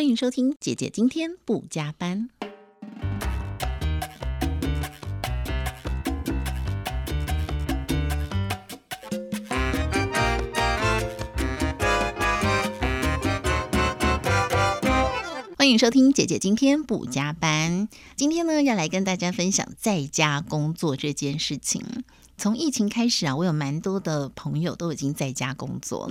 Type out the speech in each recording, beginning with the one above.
欢迎收听姐姐今天不加班。欢迎收听姐姐今天不加班。今天呢，要来跟大家分享在家工作这件事情。从疫情开始啊，我有蛮多的朋友都已经在家工作。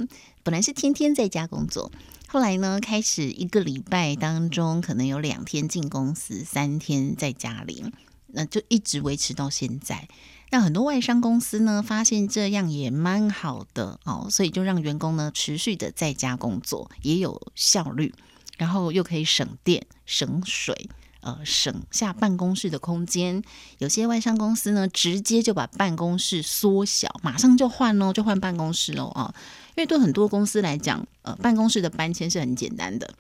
本来是天天在家工作，后来呢，开始一个礼拜当中可能有两天进公司，三天在家里，那就一直维持到现在。那很多外商公司呢，发现这样也蛮好的哦，所以就让员工呢持续的在家工作，也有效率。然后又可以省电、省水，呃，省下办公室的空间。有些外商公司呢，直接就把办公室缩小，马上就换哦，就换办公室喽啊！因为对很多公司来讲，呃，办公室的搬迁是很简单的，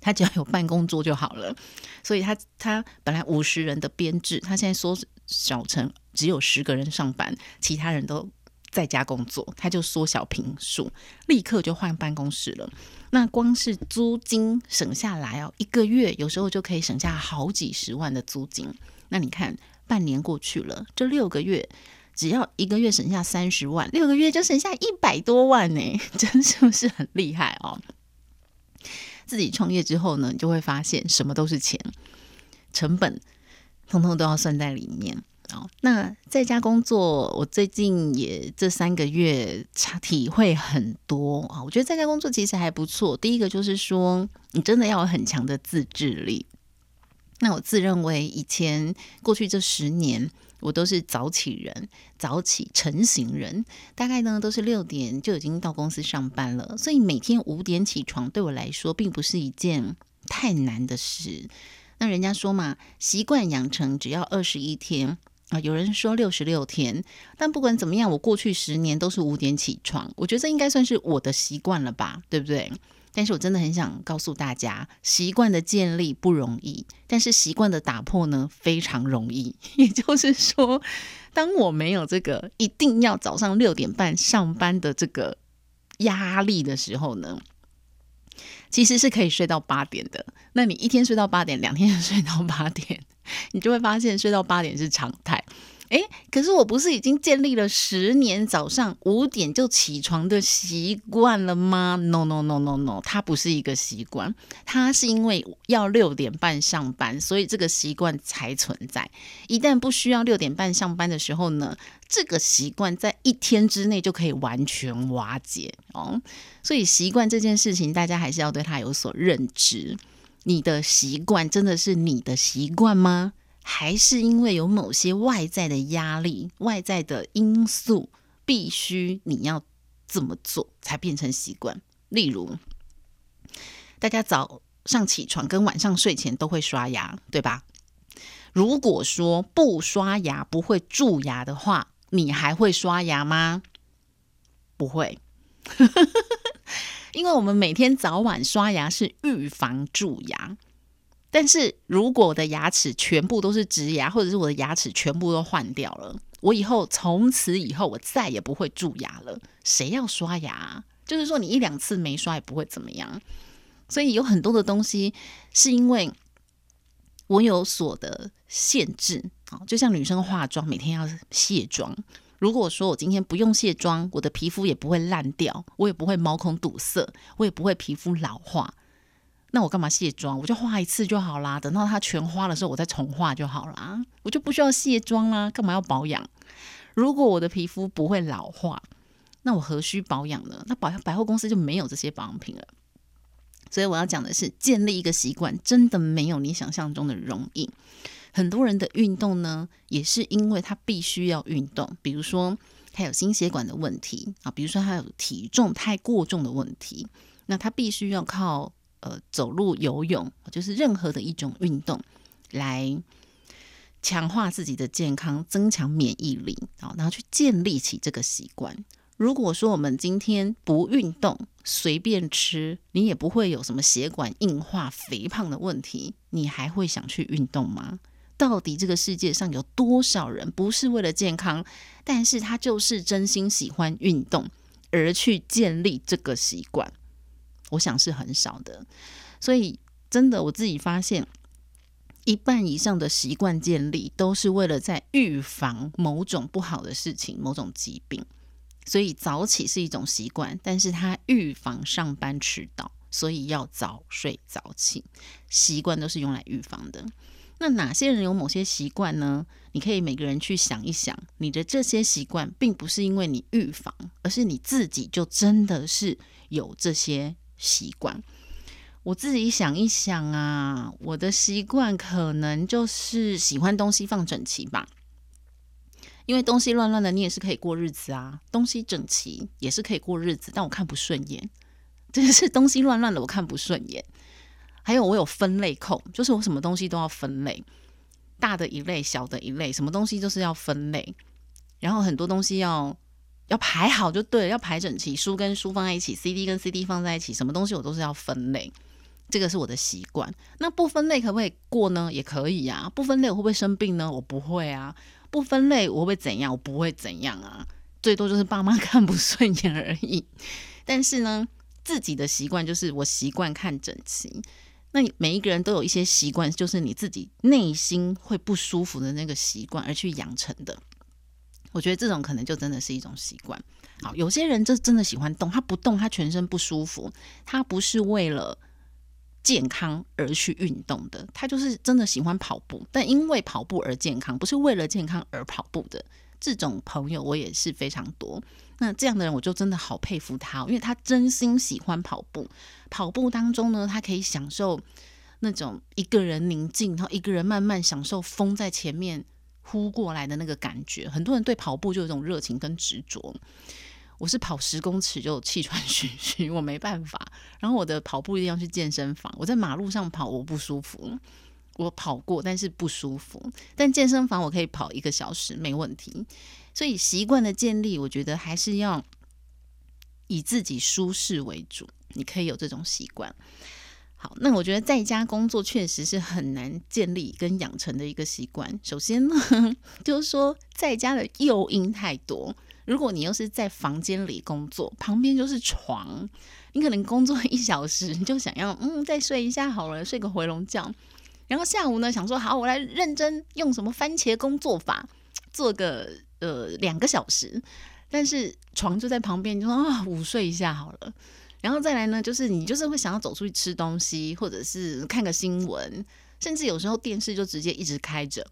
他只要有办公桌就好了。所以他他本来五十人的编制，他现在缩小成只有十个人上班，其他人都。在家工作，他就缩小平数，立刻就换办公室了。那光是租金省下来哦，一个月有时候就可以省下好几十万的租金。那你看，半年过去了，这六个月只要一个月省下三十万，六个月就省下一百多万呢，真是不是很厉害哦？自己创业之后呢，你就会发现什么都是钱，成本通通都要算在里面。哦，那在家工作，我最近也这三个月体会很多啊。我觉得在家工作其实还不错。第一个就是说，你真的要有很强的自制力。那我自认为以前过去这十年，我都是早起人，早起成型人，大概呢都是六点就已经到公司上班了。所以每天五点起床对我来说，并不是一件太难的事。那人家说嘛，习惯养成只要二十一天。啊，有人说六十六天，但不管怎么样，我过去十年都是五点起床，我觉得这应该算是我的习惯了吧，对不对？但是我真的很想告诉大家，习惯的建立不容易，但是习惯的打破呢，非常容易。也就是说，当我没有这个一定要早上六点半上班的这个压力的时候呢，其实是可以睡到八点的。那你一天睡到八点，两天睡到八点。你就会发现睡到八点是常态，诶，可是我不是已经建立了十年早上五点就起床的习惯了吗？No No No No No，它不是一个习惯，它是因为要六点半上班，所以这个习惯才存在。一旦不需要六点半上班的时候呢，这个习惯在一天之内就可以完全瓦解哦。所以习惯这件事情，大家还是要对它有所认知。你的习惯真的是你的习惯吗？还是因为有某些外在的压力、外在的因素，必须你要这么做才变成习惯？例如，大家早上起床跟晚上睡前都会刷牙，对吧？如果说不刷牙不会蛀牙的话，你还会刷牙吗？不会。因为我们每天早晚刷牙是预防蛀牙，但是如果我的牙齿全部都是植牙，或者是我的牙齿全部都换掉了，我以后从此以后我再也不会蛀牙了。谁要刷牙？就是说你一两次没刷也不会怎么样。所以有很多的东西是因为我有所的限制啊，就像女生化妆每天要卸妆。如果说我今天不用卸妆，我的皮肤也不会烂掉，我也不会毛孔堵塞，我也不会皮肤老化，那我干嘛卸妆？我就画一次就好啦，等到它全花的时候，我再重画就好啦，我就不需要卸妆啦，干嘛要保养？如果我的皮肤不会老化，那我何须保养呢？那百百货公司就没有这些保养品了。所以我要讲的是，建立一个习惯，真的没有你想象中的容易。很多人的运动呢，也是因为他必须要运动，比如说他有心血管的问题啊，比如说他有体重太过重的问题，那他必须要靠呃走路、游泳，就是任何的一种运动来强化自己的健康，增强免疫力啊，然后去建立起这个习惯。如果说我们今天不运动，随便吃，你也不会有什么血管硬化、肥胖的问题，你还会想去运动吗？到底这个世界上有多少人不是为了健康，但是他就是真心喜欢运动而去建立这个习惯？我想是很少的。所以真的我自己发现，一半以上的习惯建立都是为了在预防某种不好的事情、某种疾病。所以早起是一种习惯，但是它预防上班迟到，所以要早睡早起。习惯都是用来预防的。那哪些人有某些习惯呢？你可以每个人去想一想，你的这些习惯并不是因为你预防，而是你自己就真的是有这些习惯。我自己想一想啊，我的习惯可能就是喜欢东西放整齐吧。因为东西乱乱的，你也是可以过日子啊；东西整齐也是可以过日子，但我看不顺眼，真的是东西乱乱的，我看不顺眼。还有我有分类控，就是我什么东西都要分类，大的一类，小的一类，什么东西都是要分类，然后很多东西要要排好就对了，要排整齐，书跟书放在一起，CD 跟 CD 放在一起，什么东西我都是要分类，这个是我的习惯。那不分类可不可以过呢？也可以呀。不分类我会不会生病呢？我不会啊。不分类我会,不会怎样？我不会怎样啊，最多就是爸妈 看不顺眼而已。但是呢，自己的习惯就是我习惯看整齐。那你每一个人都有一些习惯，就是你自己内心会不舒服的那个习惯而去养成的。我觉得这种可能就真的是一种习惯。好，有些人就真的喜欢动，他不动他全身不舒服，他不是为了健康而去运动的，他就是真的喜欢跑步，但因为跑步而健康，不是为了健康而跑步的。这种朋友我也是非常多。那这样的人，我就真的好佩服他，因为他真心喜欢跑步。跑步当中呢，他可以享受那种一个人宁静，然后一个人慢慢享受风在前面呼过来的那个感觉。很多人对跑步就有一种热情跟执着。我是跑十公尺就气喘吁吁，我没办法。然后我的跑步一定要去健身房。我在马路上跑我不舒服，我跑过但是不舒服。但健身房我可以跑一个小时没问题。所以习惯的建立，我觉得还是要以自己舒适为主。你可以有这种习惯。好，那我觉得在家工作确实是很难建立跟养成的一个习惯。首先呢，就是说在家的诱因太多。如果你又是在房间里工作，旁边就是床，你可能工作一小时，你就想要嗯再睡一下好了，睡个回笼觉。然后下午呢，想说好，我来认真用什么番茄工作法，做个。呃，两个小时，但是床就在旁边，就说啊，午睡一下好了。然后再来呢，就是你就是会想要走出去吃东西，或者是看个新闻，甚至有时候电视就直接一直开着。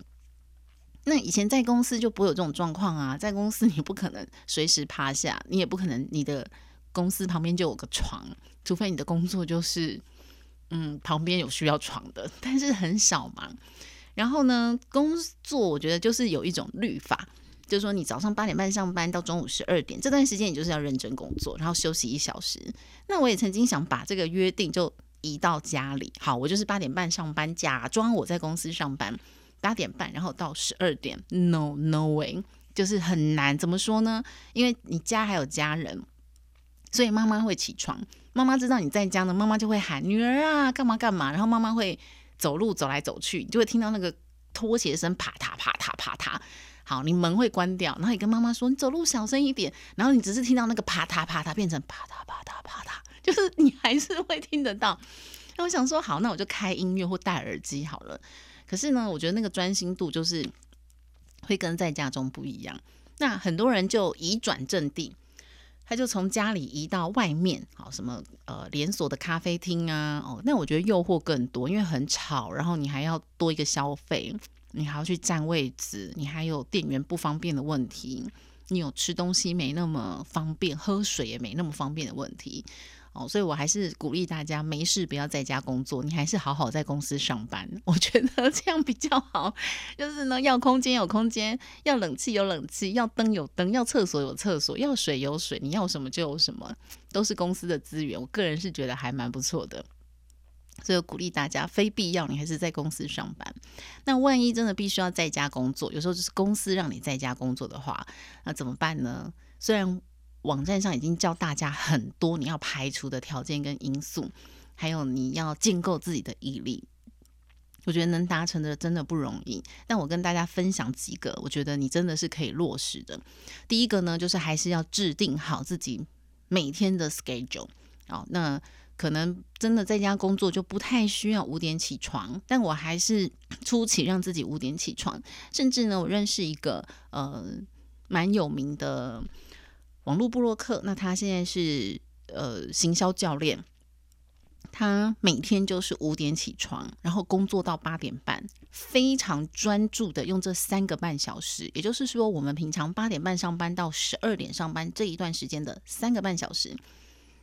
那以前在公司就不会有这种状况啊，在公司你不可能随时趴下，你也不可能你的公司旁边就有个床，除非你的工作就是嗯旁边有需要床的，但是很少嘛。然后呢，工作我觉得就是有一种律法。就是说，你早上八点半上班到中午十二点这段时间，你就是要认真工作，然后休息一小时。那我也曾经想把这个约定就移到家里。好，我就是八点半上班，假装我在公司上班，八点半，然后到十二点。No no way，就是很难。怎么说呢？因为你家还有家人，所以妈妈会起床。妈妈知道你在家呢，妈妈就会喊女儿啊，干嘛干嘛。然后妈妈会走路走来走去，你就会听到那个拖鞋声，啪嗒啪嗒啪嗒。好，你门会关掉，然后你跟妈妈说，你走路小声一点，然后你只是听到那个啪嗒啪嗒变成啪嗒啪嗒啪嗒，就是你还是会听得到。那我想说，好，那我就开音乐或戴耳机好了。可是呢，我觉得那个专心度就是会跟在家中不一样。那很多人就移转阵地，他就从家里移到外面，好，什么呃连锁的咖啡厅啊，哦，那我觉得诱惑更多，因为很吵，然后你还要多一个消费。你还要去占位置，你还有店员不方便的问题，你有吃东西没那么方便，喝水也没那么方便的问题哦，所以我还是鼓励大家没事不要在家工作，你还是好好在公司上班，我觉得这样比较好。就是呢，要空间有空间，要冷气有冷气，要灯有灯，要厕所有厕所，要水有水，你要什么就有什么，都是公司的资源。我个人是觉得还蛮不错的。所以鼓励大家，非必要你还是在公司上班。那万一真的必须要在家工作，有时候就是公司让你在家工作的话，那怎么办呢？虽然网站上已经教大家很多你要排除的条件跟因素，还有你要建构自己的毅力，我觉得能达成的真的不容易。但我跟大家分享几个，我觉得你真的是可以落实的。第一个呢，就是还是要制定好自己每天的 schedule。好，那可能真的在家工作就不太需要五点起床，但我还是初期让自己五点起床。甚至呢，我认识一个呃蛮有名的网络部落客，那他现在是呃行销教练。他每天就是五点起床，然后工作到八点半，非常专注的用这三个半小时，也就是说，我们平常八点半上班到十二点上班这一段时间的三个半小时，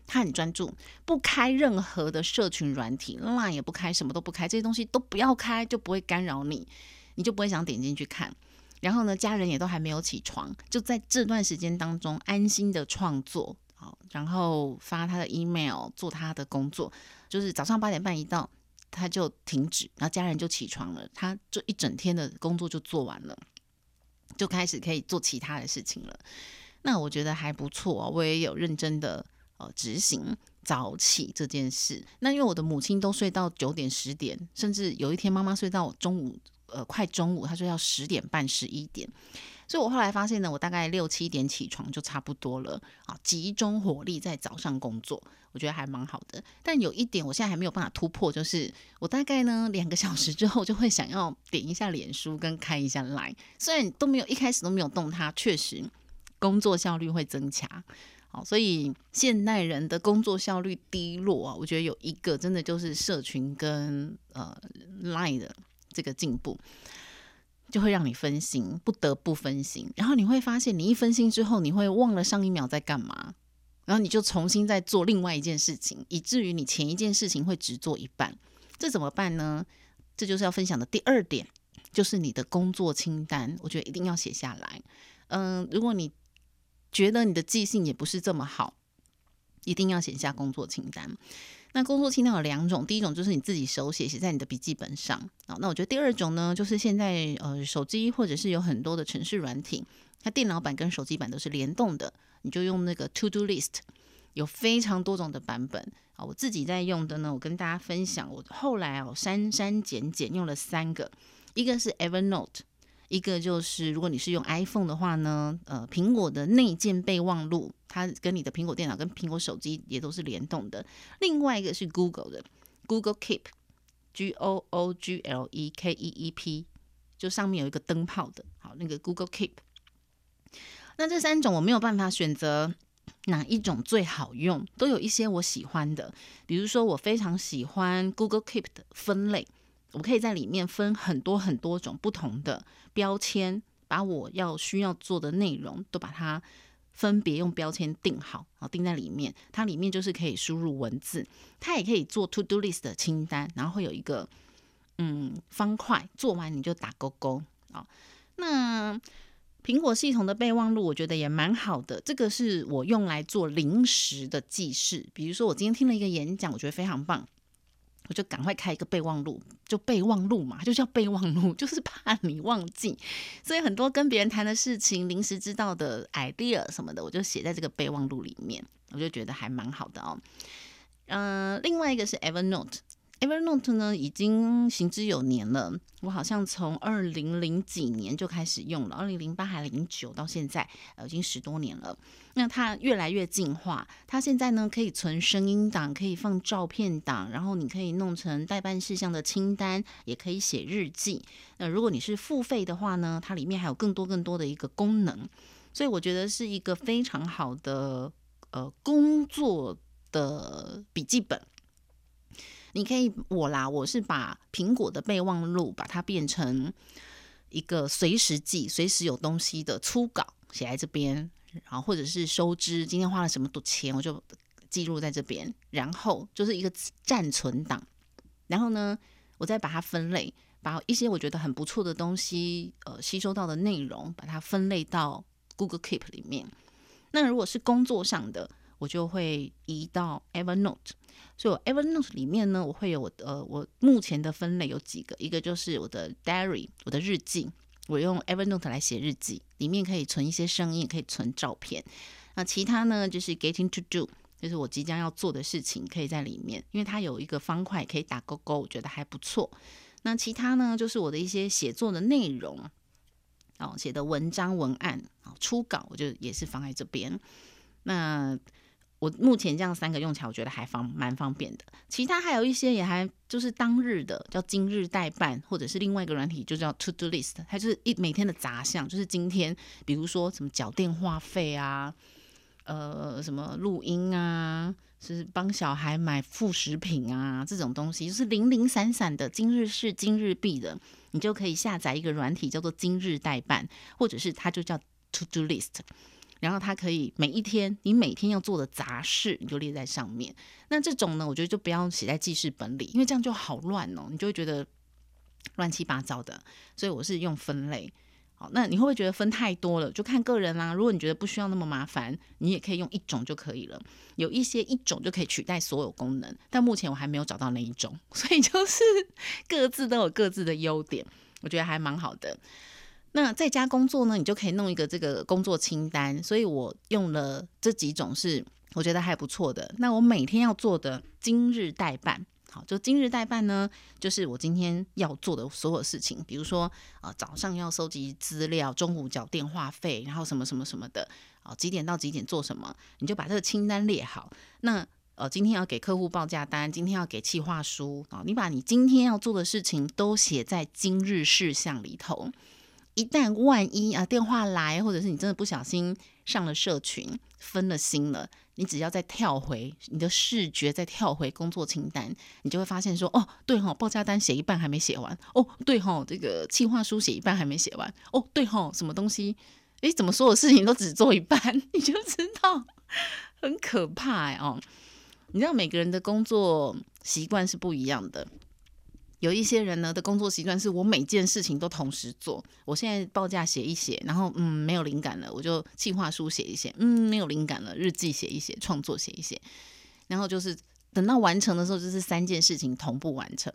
他很专注，不开任何的社群软体，line 也不开，什么都不开，这些东西都不要开，就不会干扰你，你就不会想点进去看。然后呢，家人也都还没有起床，就在这段时间当中安心的创作。好，然后发他的 email，做他的工作，就是早上八点半一到，他就停止，然后家人就起床了，他就一整天的工作就做完了，就开始可以做其他的事情了。那我觉得还不错，我也有认真的呃执行早起这件事。那因为我的母亲都睡到九点十点，甚至有一天妈妈睡到中午，呃，快中午，他说要十点半十一点。所以我后来发现呢，我大概六七点起床就差不多了啊，集中火力在早上工作，我觉得还蛮好的。但有一点我现在还没有办法突破，就是我大概呢两个小时之后就会想要点一下脸书跟开一下 Line，虽然都没有一开始都没有动它，确实工作效率会增强。好，所以现代人的工作效率低落啊，我觉得有一个真的就是社群跟呃 Line 的这个进步。就会让你分心，不得不分心。然后你会发现，你一分心之后，你会忘了上一秒在干嘛，然后你就重新再做另外一件事情，以至于你前一件事情会只做一半。这怎么办呢？这就是要分享的第二点，就是你的工作清单。我觉得一定要写下来。嗯，如果你觉得你的记性也不是这么好，一定要写下工作清单。那工作清单有两种，第一种就是你自己手写，写在你的笔记本上啊。那我觉得第二种呢，就是现在呃手机或者是有很多的城市软体，它电脑版跟手机版都是联动的，你就用那个 To Do List，有非常多种的版本啊。我自己在用的呢，我跟大家分享，我后来哦删删减减用了三个，一个是 Evernote。一个就是，如果你是用 iPhone 的话呢，呃，苹果的内建备忘录，它跟你的苹果电脑跟苹果手机也都是联动的。另外一个是 Google 的 Google Keep，G O O G L E K E E P，就上面有一个灯泡的，好，那个 Google Keep。那这三种我没有办法选择哪一种最好用，都有一些我喜欢的，比如说我非常喜欢 Google Keep 的分类。我可以在里面分很多很多种不同的标签，把我要需要做的内容都把它分别用标签定好，好定在里面。它里面就是可以输入文字，它也可以做 to do list 的清单，然后会有一个嗯方块，做完你就打勾勾啊。那苹果系统的备忘录我觉得也蛮好的，这个是我用来做临时的记事，比如说我今天听了一个演讲，我觉得非常棒。我就赶快开一个备忘录，就备忘录嘛，就叫备忘录，就是怕你忘记。所以很多跟别人谈的事情、临时知道的 idea 什么的，我就写在这个备忘录里面，我就觉得还蛮好的哦。嗯，另外一个是 Evernote。Evernote 呢，已经行之有年了。我好像从二零零几年就开始用了，二零零八还零九到现在，呃，已经十多年了。那它越来越进化，它现在呢可以存声音档，可以放照片档，然后你可以弄成代办事项的清单，也可以写日记。那如果你是付费的话呢，它里面还有更多更多的一个功能，所以我觉得是一个非常好的呃工作的笔记本。你可以我啦，我是把苹果的备忘录把它变成一个随时记、随时有东西的初稿写在这边，然后或者是收支，今天花了什么多钱，我就记录在这边，然后就是一个暂存档。然后呢，我再把它分类，把一些我觉得很不错的东西，呃，吸收到的内容，把它分类到 Google Keep 里面。那如果是工作上的，我就会移到 Evernote，所以我 Evernote 里面呢，我会有我呃，我目前的分类有几个，一个就是我的 Diary，我的日记，我用 Evernote 来写日记，里面可以存一些声音，可以存照片。那其他呢，就是 Getting to Do，就是我即将要做的事情，可以在里面，因为它有一个方块可以打勾勾，我觉得还不错。那其他呢，就是我的一些写作的内容，哦，写的文章文案啊，初稿，我就也是放在这边。那我目前这样三个用起来，我觉得还方蛮方便的。其他还有一些也还就是当日的，叫今日代办，或者是另外一个软体就叫 To Do List，它就是一每天的杂项，就是今天比如说什么缴电话费啊，呃，什么录音啊，是帮小孩买副食品啊，这种东西就是零零散散的，今日事今日毕的，你就可以下载一个软体叫做今日代办，或者是它就叫 To Do List。然后它可以每一天，你每天要做的杂事，你就列在上面。那这种呢，我觉得就不要写在记事本里，因为这样就好乱哦，你就会觉得乱七八糟的。所以我是用分类。好，那你会不会觉得分太多了？就看个人啦。如果你觉得不需要那么麻烦，你也可以用一种就可以了。有一些一种就可以取代所有功能，但目前我还没有找到那一种，所以就是 各自都有各自的优点，我觉得还蛮好的。那在家工作呢，你就可以弄一个这个工作清单，所以我用了这几种是我觉得还不错的。那我每天要做的今日代办，好，就今日代办呢，就是我今天要做的所有事情，比如说啊早上要收集资料，中午缴电话费，然后什么什么什么的，啊几点到几点做什么，你就把这个清单列好。那呃今天要给客户报价单，今天要给企划书啊，你把你今天要做的事情都写在今日事项里头。一旦万一啊电话来，或者是你真的不小心上了社群分了心了，你只要再跳回你的视觉，再跳回工作清单，你就会发现说哦对哈，报价单写一半还没写完，哦对哈，这个计划书写一半还没写完，哦对哈，什么东西？诶，怎么所有事情都只做一半？你就知道很可怕哦。你知道每个人的工作习惯是不一样的。有一些人呢的工作习惯是我每件事情都同时做。我现在报价写一写，然后嗯没有灵感了，我就计划书写一写，嗯没有灵感了，日记写一写，创作写一写，然后就是等到完成的时候，就是三件事情同步完成。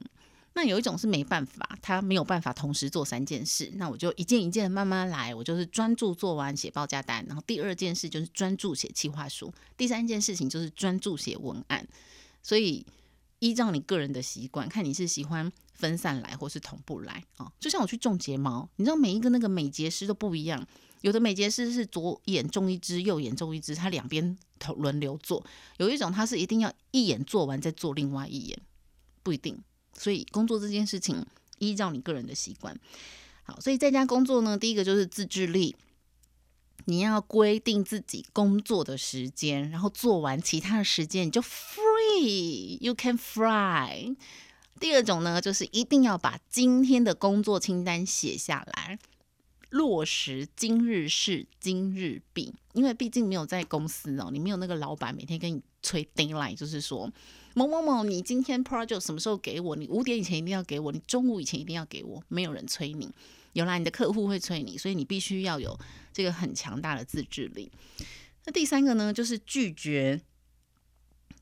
那有一种是没办法，他没有办法同时做三件事，那我就一件一件慢慢来，我就是专注做完写报价单，然后第二件事就是专注写计划书，第三件事情就是专注写文案，所以。依照你个人的习惯，看你是喜欢分散来或是同步来啊。就像我去种睫毛，你知道每一个那个美睫师都不一样，有的美睫师是左眼种一支，右眼种一支，他两边头轮流做；有一种他是一定要一眼做完再做另外一眼，不一定。所以工作这件事情，依照你个人的习惯。好，所以在家工作呢，第一个就是自制力。你要规定自己工作的时间，然后做完其他的时间你就 free，you can fly。第二种呢，就是一定要把今天的工作清单写下来，落实今日事今日毕。因为毕竟没有在公司哦，你没有那个老板每天跟你催 deadline，就是说某某某，你今天 project 什么时候给我？你五点以前一定要给我，你中午以前一定要给我，没有人催你。有啦，你的客户会催你，所以你必须要有这个很强大的自制力。那第三个呢，就是拒绝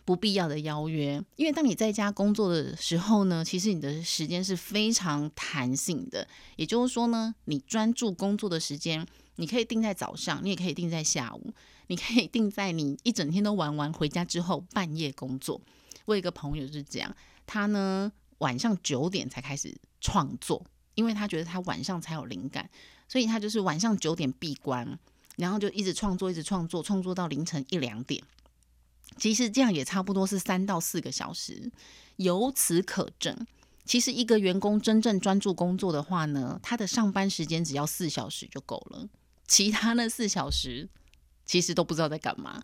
不必要的邀约。因为当你在家工作的时候呢，其实你的时间是非常弹性的。也就是说呢，你专注工作的时间，你可以定在早上，你也可以定在下午，你可以定在你一整天都玩完回家之后半夜工作。我有一个朋友是这样，他呢晚上九点才开始创作。因为他觉得他晚上才有灵感，所以他就是晚上九点闭关，然后就一直创作，一直创作，创作到凌晨一两点。其实这样也差不多是三到四个小时。由此可证，其实一个员工真正专注工作的话呢，他的上班时间只要四小时就够了，其他那四小时其实都不知道在干嘛。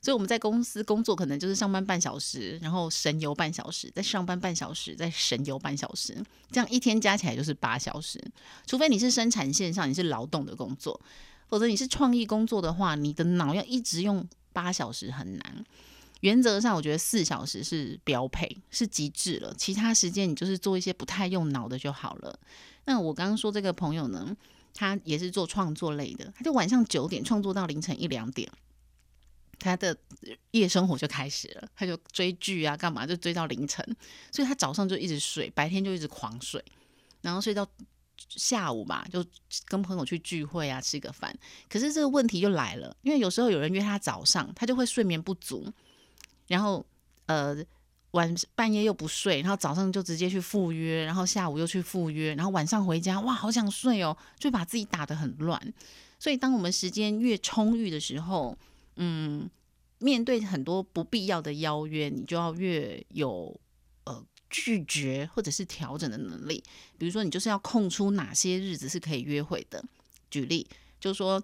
所以我们在公司工作，可能就是上班半小时，然后神游半小时，再上班半小时，再神游半小时，这样一天加起来就是八小时。除非你是生产线上，你是劳动的工作，否则你是创意工作的话，你的脑要一直用八小时很难。原则上，我觉得四小时是标配，是极致了。其他时间你就是做一些不太用脑的就好了。那我刚刚说这个朋友呢，他也是做创作类的，他就晚上九点创作到凌晨一两点。他的夜生活就开始了，他就追剧啊，干嘛就追到凌晨，所以他早上就一直睡，白天就一直狂睡，然后睡到下午吧，就跟朋友去聚会啊，吃个饭。可是这个问题就来了，因为有时候有人约他早上，他就会睡眠不足，然后呃晚半夜又不睡，然后早上就直接去赴约，然后下午又去赴约，然后晚上回家，哇，好想睡哦，就把自己打得很乱。所以当我们时间越充裕的时候，嗯，面对很多不必要的邀约，你就要越有呃拒绝或者是调整的能力。比如说，你就是要空出哪些日子是可以约会的。举例，就是说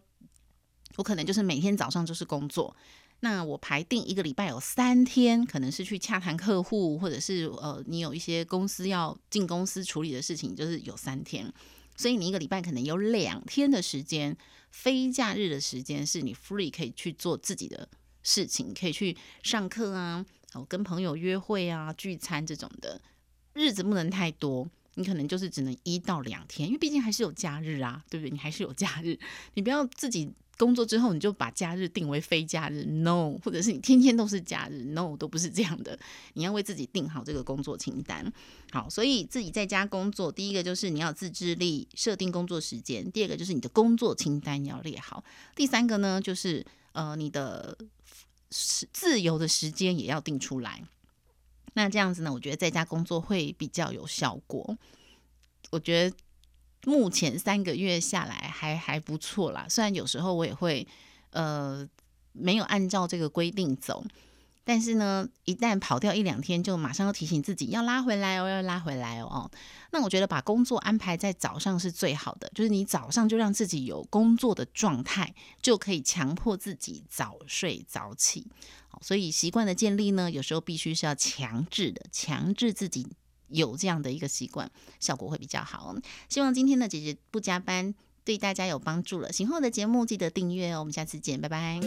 我可能就是每天早上就是工作。那我排定一个礼拜有三天，可能是去洽谈客户，或者是呃，你有一些公司要进公司处理的事情，就是有三天。所以你一个礼拜可能有两天的时间，非假日的时间是你 free 可以去做自己的事情，可以去上课啊，哦，跟朋友约会啊、聚餐这种的日子不能太多，你可能就是只能一到两天，因为毕竟还是有假日啊，对不对？你还是有假日，你不要自己。工作之后，你就把假日定为非假日，no，或者是你天天都是假日，no，都不是这样的。你要为自己定好这个工作清单。好，所以自己在家工作，第一个就是你要自制力，设定工作时间；第二个就是你的工作清单要列好；第三个呢，就是呃，你的自由的时间也要定出来。那这样子呢，我觉得在家工作会比较有效果。我觉得。目前三个月下来还还不错啦，虽然有时候我也会呃没有按照这个规定走，但是呢，一旦跑掉一两天，就马上要提醒自己要拉回来哦，要拉回来哦。那我觉得把工作安排在早上是最好的，就是你早上就让自己有工作的状态，就可以强迫自己早睡早起。所以习惯的建立呢，有时候必须是要强制的，强制自己。有这样的一个习惯，效果会比较好。希望今天的姐姐不加班对大家有帮助了。醒后的节目记得订阅哦，我们下次见，拜拜。